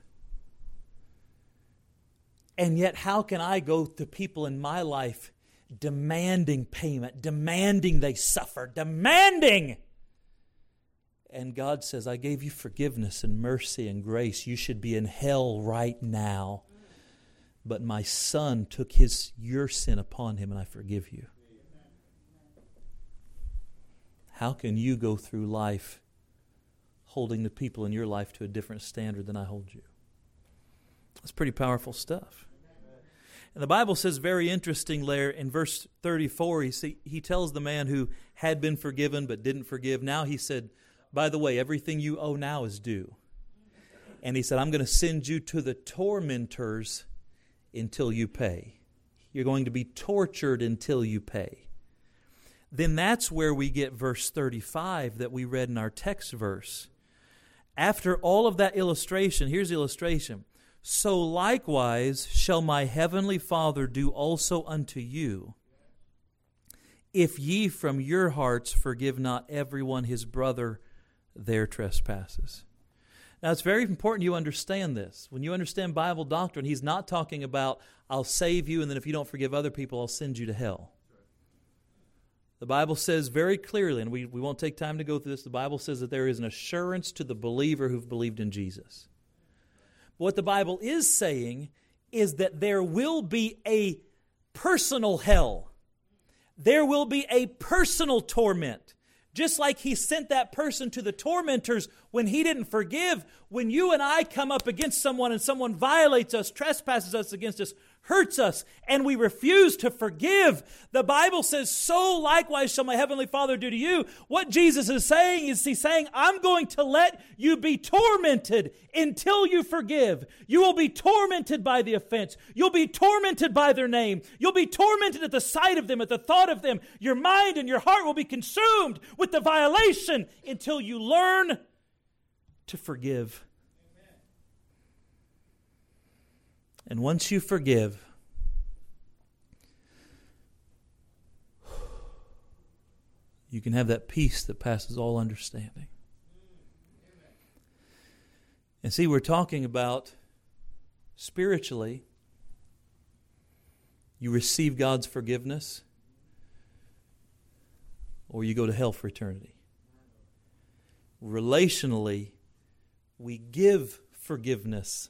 And yet, how can I go to people in my life demanding payment, demanding they suffer, demanding? And God says, I gave you forgiveness and mercy and grace. You should be in hell right now but my son took his your sin upon him and I forgive you. How can you go through life holding the people in your life to a different standard than I hold you? That's pretty powerful stuff. And the Bible says very interesting there in verse 34, he, see, he tells the man who had been forgiven but didn't forgive. Now he said, By the way, everything you owe now is due. And he said, I'm going to send you to the tormentors until you pay. You're going to be tortured until you pay. Then that's where we get verse 35 that we read in our text verse. After all of that illustration, here's the illustration. So likewise shall my heavenly Father do also unto you, if ye from your hearts forgive not everyone his brother their trespasses. Now, it's very important you understand this. When you understand Bible doctrine, he's not talking about, I'll save you, and then if you don't forgive other people, I'll send you to hell. The Bible says very clearly, and we, we won't take time to go through this, the Bible says that there is an assurance to the believer who've believed in Jesus. What the Bible is saying is that there will be a personal hell. There will be a personal torment. Just like he sent that person to the tormentors when he didn't forgive, when you and I come up against someone and someone violates us, trespasses us against us, hurts us, and we refuse to forgive, the Bible says, So likewise shall my heavenly Father do to you. What Jesus is saying is, He's saying, I'm going to let you be tormented until you forgive. You will be tormented by the offense. You'll be tormented by their name. You'll be tormented at the sight of them, at the thought of them. Your mind and your heart will be consumed with the violation until you learn to forgive. And once you forgive, you can have that peace that passes all understanding. And see, we're talking about spiritually, you receive God's forgiveness, or you go to hell for eternity. Relationally, we give forgiveness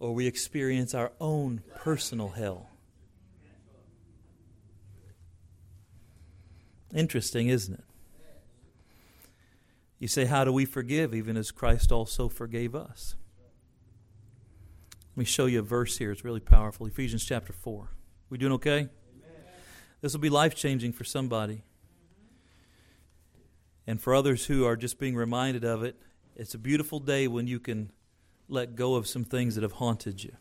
or we experience our own personal hell. Interesting, isn't it? You say, How do we forgive, even as Christ also forgave us? Let me show you a verse here. It's really powerful. Ephesians chapter 4. We doing okay? Amen. This will be life changing for somebody. And for others who are just being reminded of it, it's a beautiful day when you can let go of some things that have haunted you.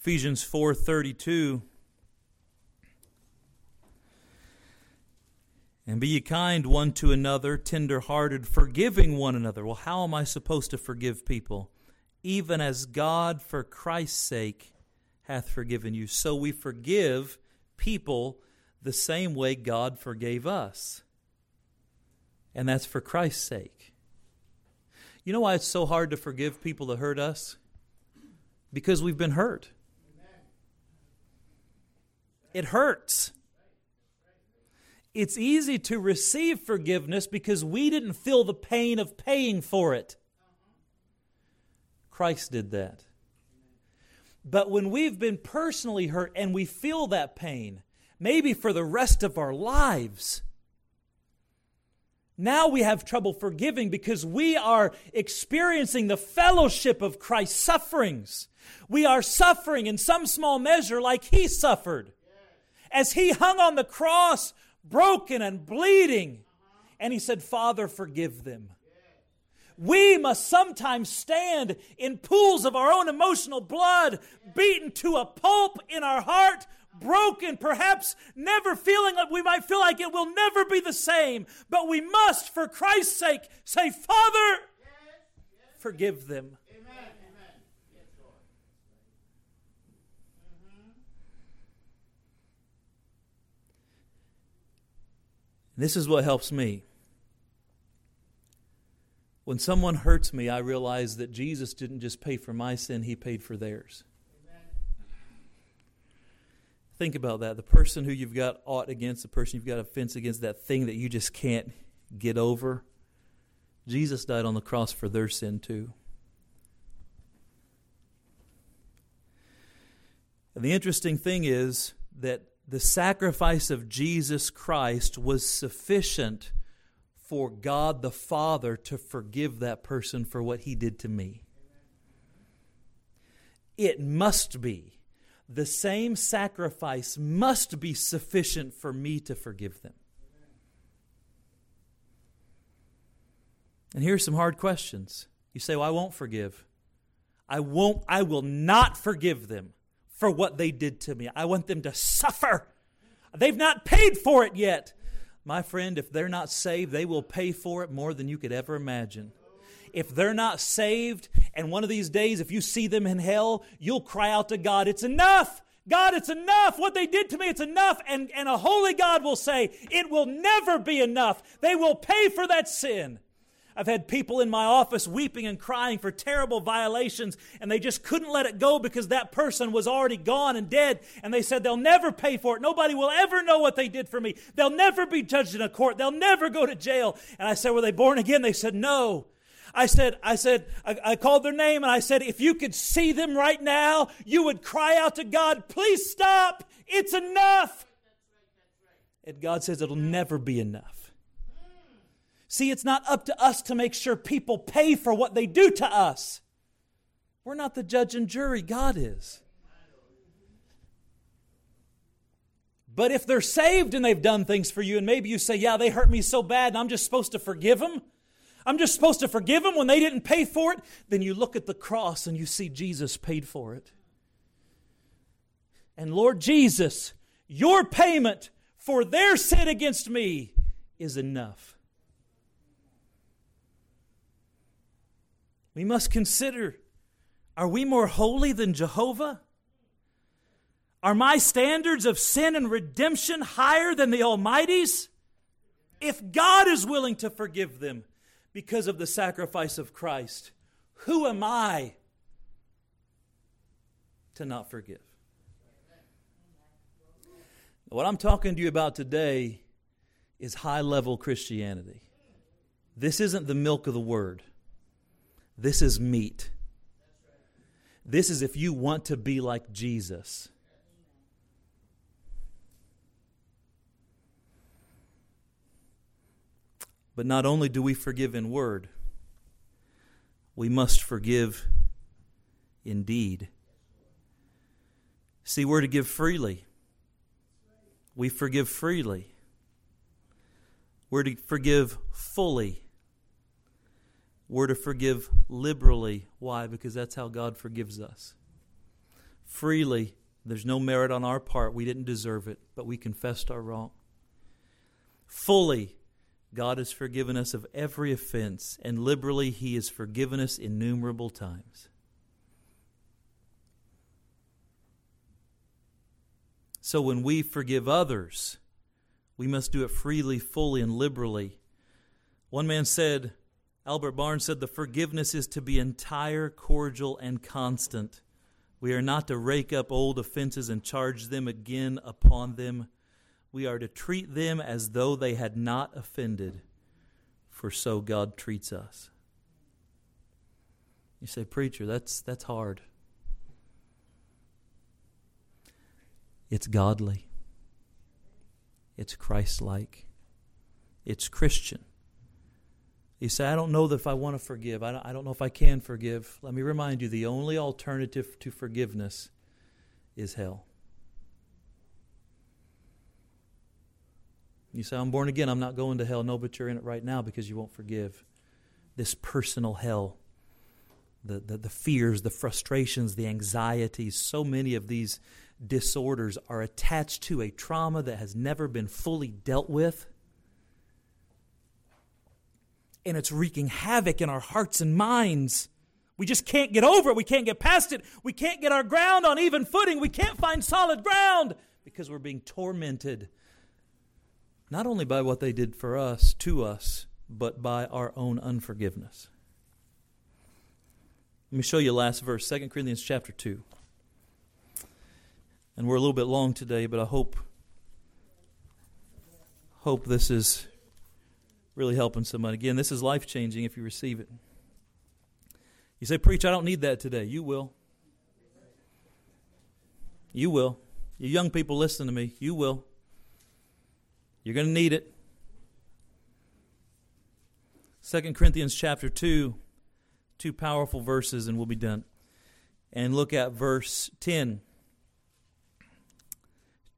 Ephesians 4:32 And be ye kind one to another, tender-hearted, forgiving one another. Well, how am I supposed to forgive people? Even as God for Christ's sake hath forgiven you. So we forgive people the same way God forgave us. And that's for Christ's sake. You know why it's so hard to forgive people that hurt us? Because we've been hurt. It hurts. It's easy to receive forgiveness because we didn't feel the pain of paying for it. Christ did that. But when we've been personally hurt and we feel that pain, maybe for the rest of our lives. Now we have trouble forgiving because we are experiencing the fellowship of Christ's sufferings. We are suffering in some small measure like he suffered. As he hung on the cross, broken and bleeding, and he said, Father, forgive them. We must sometimes stand in pools of our own emotional blood, beaten to a pulp in our heart, broken, perhaps never feeling like we might feel like it will never be the same. But we must, for Christ's sake, say, Father, forgive them. This is what helps me. When someone hurts me, I realize that Jesus didn't just pay for my sin, He paid for theirs. Think about that. The person who you've got aught against, the person you've got offense against, that thing that you just can't get over, Jesus died on the cross for their sin too. And the interesting thing is that the sacrifice of Jesus Christ was sufficient for God the Father to forgive that person for what he did to me. It must be the same sacrifice must be sufficient for me to forgive them. And here's some hard questions. You say, Well, I won't forgive. I won't, I will not forgive them for what they did to me. I want them to suffer. They've not paid for it yet. My friend, if they're not saved, they will pay for it more than you could ever imagine if they're not saved, and one of these days, if you see them in hell, you'll cry out to God, It's enough! God, it's enough. What they did to me, it's enough. And, and a holy God will say, It will never be enough. They will pay for that sin. I've had people in my office weeping and crying for terrible violations, and they just couldn't let it go because that person was already gone and dead. And they said they'll never pay for it. Nobody will ever know what they did for me. They'll never be judged in a court. They'll never go to jail. And I said, Were they born again? They said, No. I said, I said, I, I, called their name and I said, if you could see them right now, you would cry out to God, please stop. It's enough. And God says it'll never be enough. See, it's not up to us to make sure people pay for what they do to us. We're not the judge and jury, God is. But if they're saved and they've done things for you, and maybe you say, Yeah, they hurt me so bad, and I'm just supposed to forgive them, I'm just supposed to forgive them when they didn't pay for it, then you look at the cross and you see Jesus paid for it. And Lord Jesus, your payment for their sin against me is enough. We must consider are we more holy than Jehovah? Are my standards of sin and redemption higher than the Almighty's? If God is willing to forgive them because of the sacrifice of Christ, who am I to not forgive? What I'm talking to you about today is high level Christianity. This isn't the milk of the word, this is meat. This is if you want to be like Jesus. But not only do we forgive in word, we must forgive in deed. See, we're to give freely we forgive freely. We're to forgive fully. We're to forgive liberally. Why? Because that's how God forgives us. Freely. There's no merit on our part. We didn't deserve it, but we confessed our wrong. Fully. God has forgiven us of every offense, and liberally, He has forgiven us innumerable times. So when we forgive others, we must do it freely, fully, and liberally. One man said, Albert Barnes said, the forgiveness is to be entire, cordial, and constant. We are not to rake up old offenses and charge them again upon them. We are to treat them as though they had not offended, for so God treats us. You say, Preacher, that's, that's hard. It's godly. It's Christ like. It's Christian. You say, I don't know if I want to forgive. I don't, I don't know if I can forgive. Let me remind you the only alternative to forgiveness is hell. You say, I'm born again. I'm not going to hell. No, but you're in it right now because you won't forgive. This personal hell, the, the, the fears, the frustrations, the anxieties, so many of these disorders are attached to a trauma that has never been fully dealt with. And it's wreaking havoc in our hearts and minds. We just can't get over it. We can't get past it. We can't get our ground on even footing. We can't find solid ground because we're being tormented not only by what they did for us, to us, but by our own unforgiveness. Let me show you last verse, 2 Corinthians chapter 2. And we're a little bit long today, but I hope hope this is really helping somebody. Again, this is life changing if you receive it. You say, Preach, I don't need that today. You will. You will. You young people, listen to me. You will. You're going to need it. 2 Corinthians chapter 2, two powerful verses, and we'll be done. And look at verse 10.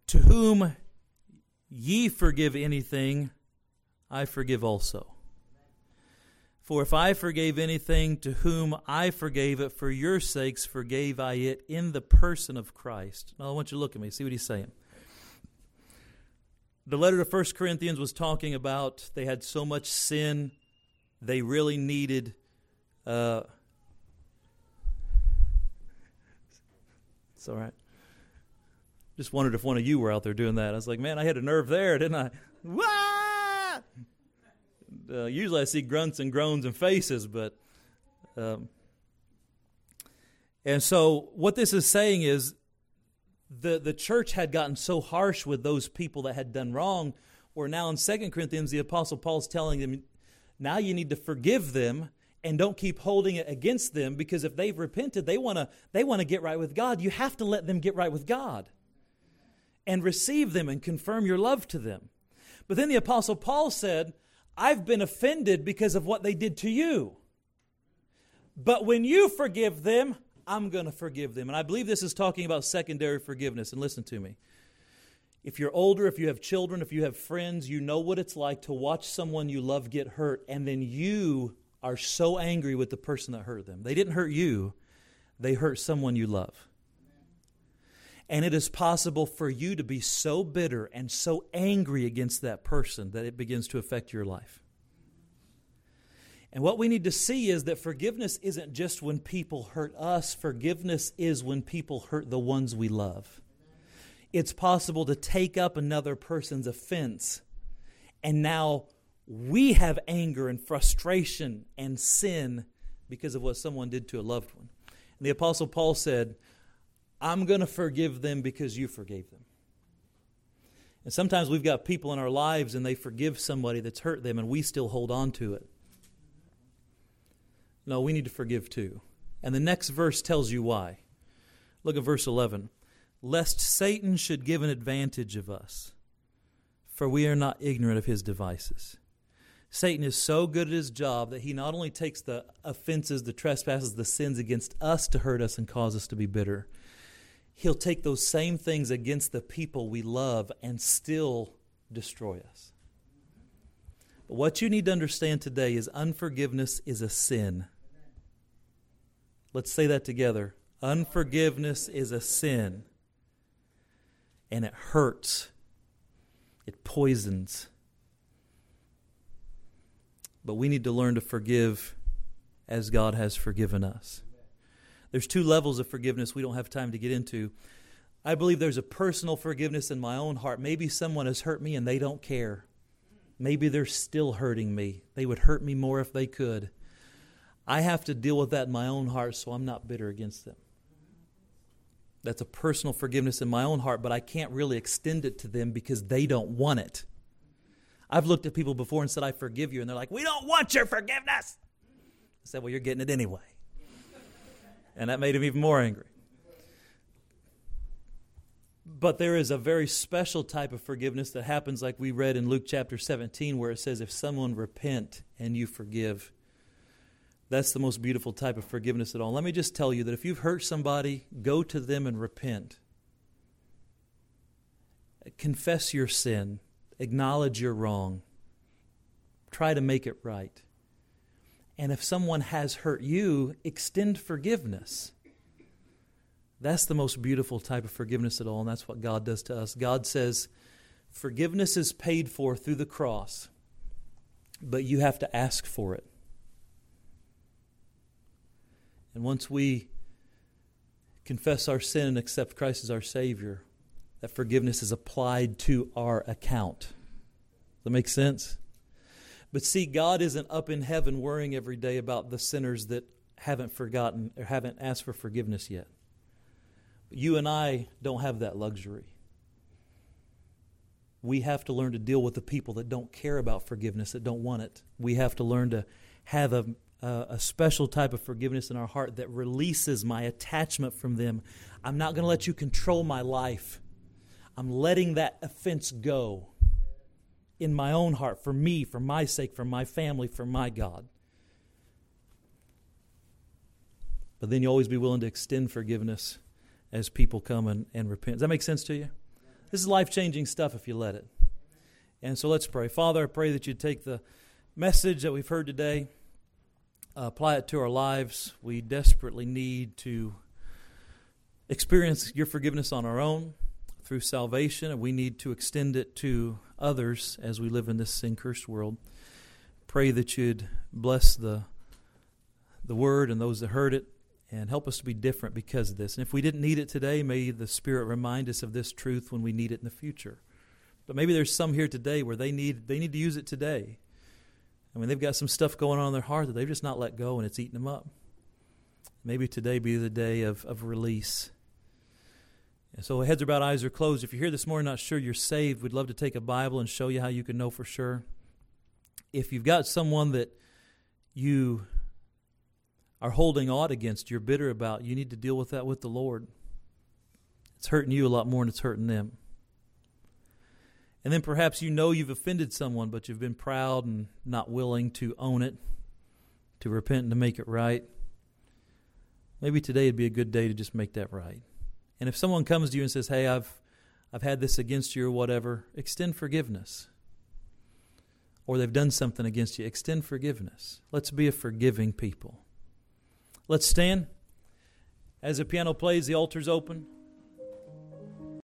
To whom ye forgive anything, I forgive also. For if I forgave anything to whom I forgave it, for your sakes forgave I it in the person of Christ. Now I want you to look at me, see what he's saying. The letter to 1 Corinthians was talking about they had so much sin, they really needed. Uh, it's all right. Just wondered if one of you were out there doing that. I was like, man, I had a nerve there, didn't I? Wah! Uh, usually I see grunts and groans and faces, but. Um, and so what this is saying is the, the church had gotten so harsh with those people that had done wrong, where now in 2 Corinthians, the Apostle Paul's telling them, now you need to forgive them and don't keep holding it against them because if they've repented, they want to they want to get right with God. You have to let them get right with God and receive them and confirm your love to them. But then the apostle Paul said, "I've been offended because of what they did to you. But when you forgive them, I'm going to forgive them." And I believe this is talking about secondary forgiveness. And listen to me. If you're older, if you have children, if you have friends, you know what it's like to watch someone you love get hurt and then you are so angry with the person that hurt them. They didn't hurt you, they hurt someone you love. And it is possible for you to be so bitter and so angry against that person that it begins to affect your life. And what we need to see is that forgiveness isn't just when people hurt us, forgiveness is when people hurt the ones we love. It's possible to take up another person's offense and now we have anger and frustration and sin because of what someone did to a loved one. And the Apostle Paul said, I'm going to forgive them because you forgave them. And sometimes we've got people in our lives and they forgive somebody that's hurt them and we still hold on to it. No, we need to forgive too. And the next verse tells you why. Look at verse 11. Lest Satan should give an advantage of us, for we are not ignorant of his devices. Satan is so good at his job that he not only takes the offenses, the trespasses, the sins against us to hurt us and cause us to be bitter, he'll take those same things against the people we love and still destroy us. But what you need to understand today is unforgiveness is a sin. Let's say that together. Unforgiveness is a sin. And it hurts, it poisons, but we need to learn to forgive as God has forgiven us. There's two levels of forgiveness we don't have time to get into. I believe there's a personal forgiveness in my own heart. Maybe someone has hurt me and they don't care. Maybe they're still hurting me. They would hurt me more if they could. I have to deal with that in my own heart so I'm not bitter against them. That's a personal forgiveness in my own heart, but I can't really extend it to them because they don't want it. I've looked at people before and said, I forgive you. And they're like, We don't want your forgiveness. I said, Well, you're getting it anyway. And that made him even more angry. But there is a very special type of forgiveness that happens, like we read in Luke chapter 17, where it says, If someone repent and you forgive, that's the most beautiful type of forgiveness at all. Let me just tell you that if you've hurt somebody, go to them and repent. Confess your sin acknowledge you're wrong, try to make it right. And if someone has hurt you, extend forgiveness. That's the most beautiful type of forgiveness at all, and that's what God does to us. God says, Forgiveness is paid for through the cross, but you have to ask for it. And once we confess our sin and accept Christ as our Savior, that forgiveness is applied to our account. Does that make sense? But see, God isn't up in heaven worrying every day about the sinners that haven't forgotten or haven't asked for forgiveness yet. You and I don't have that luxury. We have to learn to deal with the people that don't care about forgiveness, that don't want it. We have to learn to have a, a, special type of forgiveness in our heart that releases my attachment from them. I'm not going to let you control my life. I'm letting that offense go in my own heart for me, for my sake, for my family, for my God. But then you always be willing to extend forgiveness as people come and, and repent. Does that make sense to you? This is life changing stuff if you let it. And so let's pray. Father, I pray that you take the message that we've heard today, apply it to our lives. We desperately need to experience your forgiveness on our own through salvation, and we need to extend it to others as we live in this sin cursed world. Pray that you'd bless the, the word and those that heard it and help us to be different because of this. And if we didn't need it today, may the Spirit remind us of this truth when we need it in the future. But maybe there's some here today where they need they need to use it today. I mean, they've got some stuff going on in their heart that they've just not let go and it's eating them up. Maybe today be the day of, of release. And so heads are bowed, eyes are closed. If you're here this morning not sure you're saved, we'd love to take a Bible and show you how you can know for sure. If you've got someone that you are holding aught against, you're bitter about, you need to deal with that with the Lord. It's hurting you a lot more than it's hurting them. And then perhaps you know you've offended someone, but you've been proud and not willing to own it, to repent and to make it right. Maybe today would be a good day to just make that right. And if someone comes to you and says, "Hey, I've I've had this against you or whatever," extend forgiveness. Or they've done something against you, extend forgiveness. Let's be a forgiving people. Let's stand. As the piano plays, the altar's open.